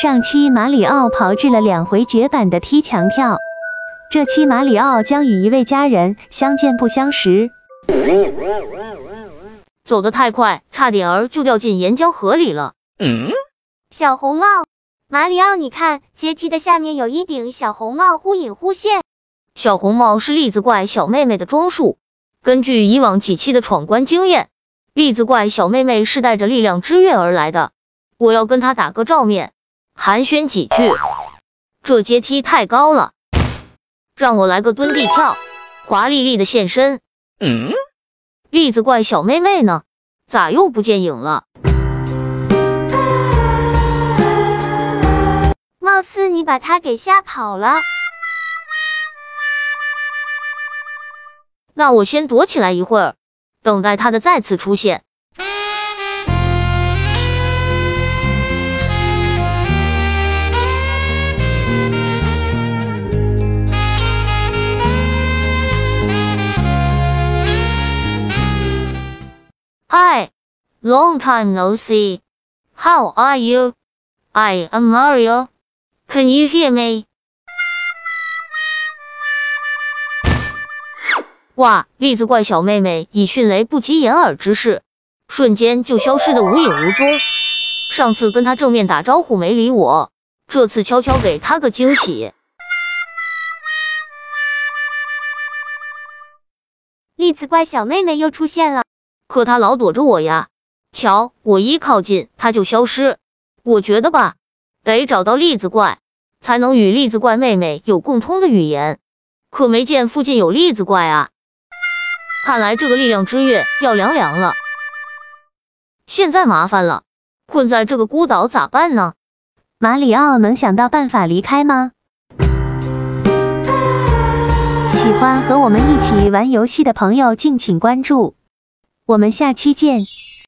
上期马里奥炮制了两回绝版的踢墙跳，这期马里奥将与一位家人相见不相识。走得太快，差点儿就掉进岩浆河里了。嗯小红帽，马里奥，你看阶梯的下面有一顶小红帽，忽隐忽现。小红帽是栗子怪小妹妹的装束。根据以往几期的闯关经验，栗子怪小妹妹是带着力量之月而来的。我要跟她打个照面。寒暄几句，这阶梯太高了，让我来个蹲地跳，华丽丽的现身。嗯，栗子怪小妹妹呢？咋又不见影了？貌似你把她给吓跑了。那我先躲起来一会儿，等待她的再次出现。Hi, long time no see. How are you? I am Mario. Can you hear me? 哇！栗子怪小妹妹以迅雷不及掩耳之势，瞬间就消失的无影无踪。上次跟她正面打招呼没理我，这次悄悄给她个惊喜。栗子怪小妹妹又出现了。可他老躲着我呀！瞧，我一靠近他就消失。我觉得吧，得找到栗子怪，才能与栗子怪妹妹有共通的语言。可没见附近有栗子怪啊！看来这个力量之月要凉凉了。现在麻烦了，困在这个孤岛咋办呢？马里奥能想到办法离开吗？喜欢和我们一起玩游戏的朋友，敬请关注。我们下期见。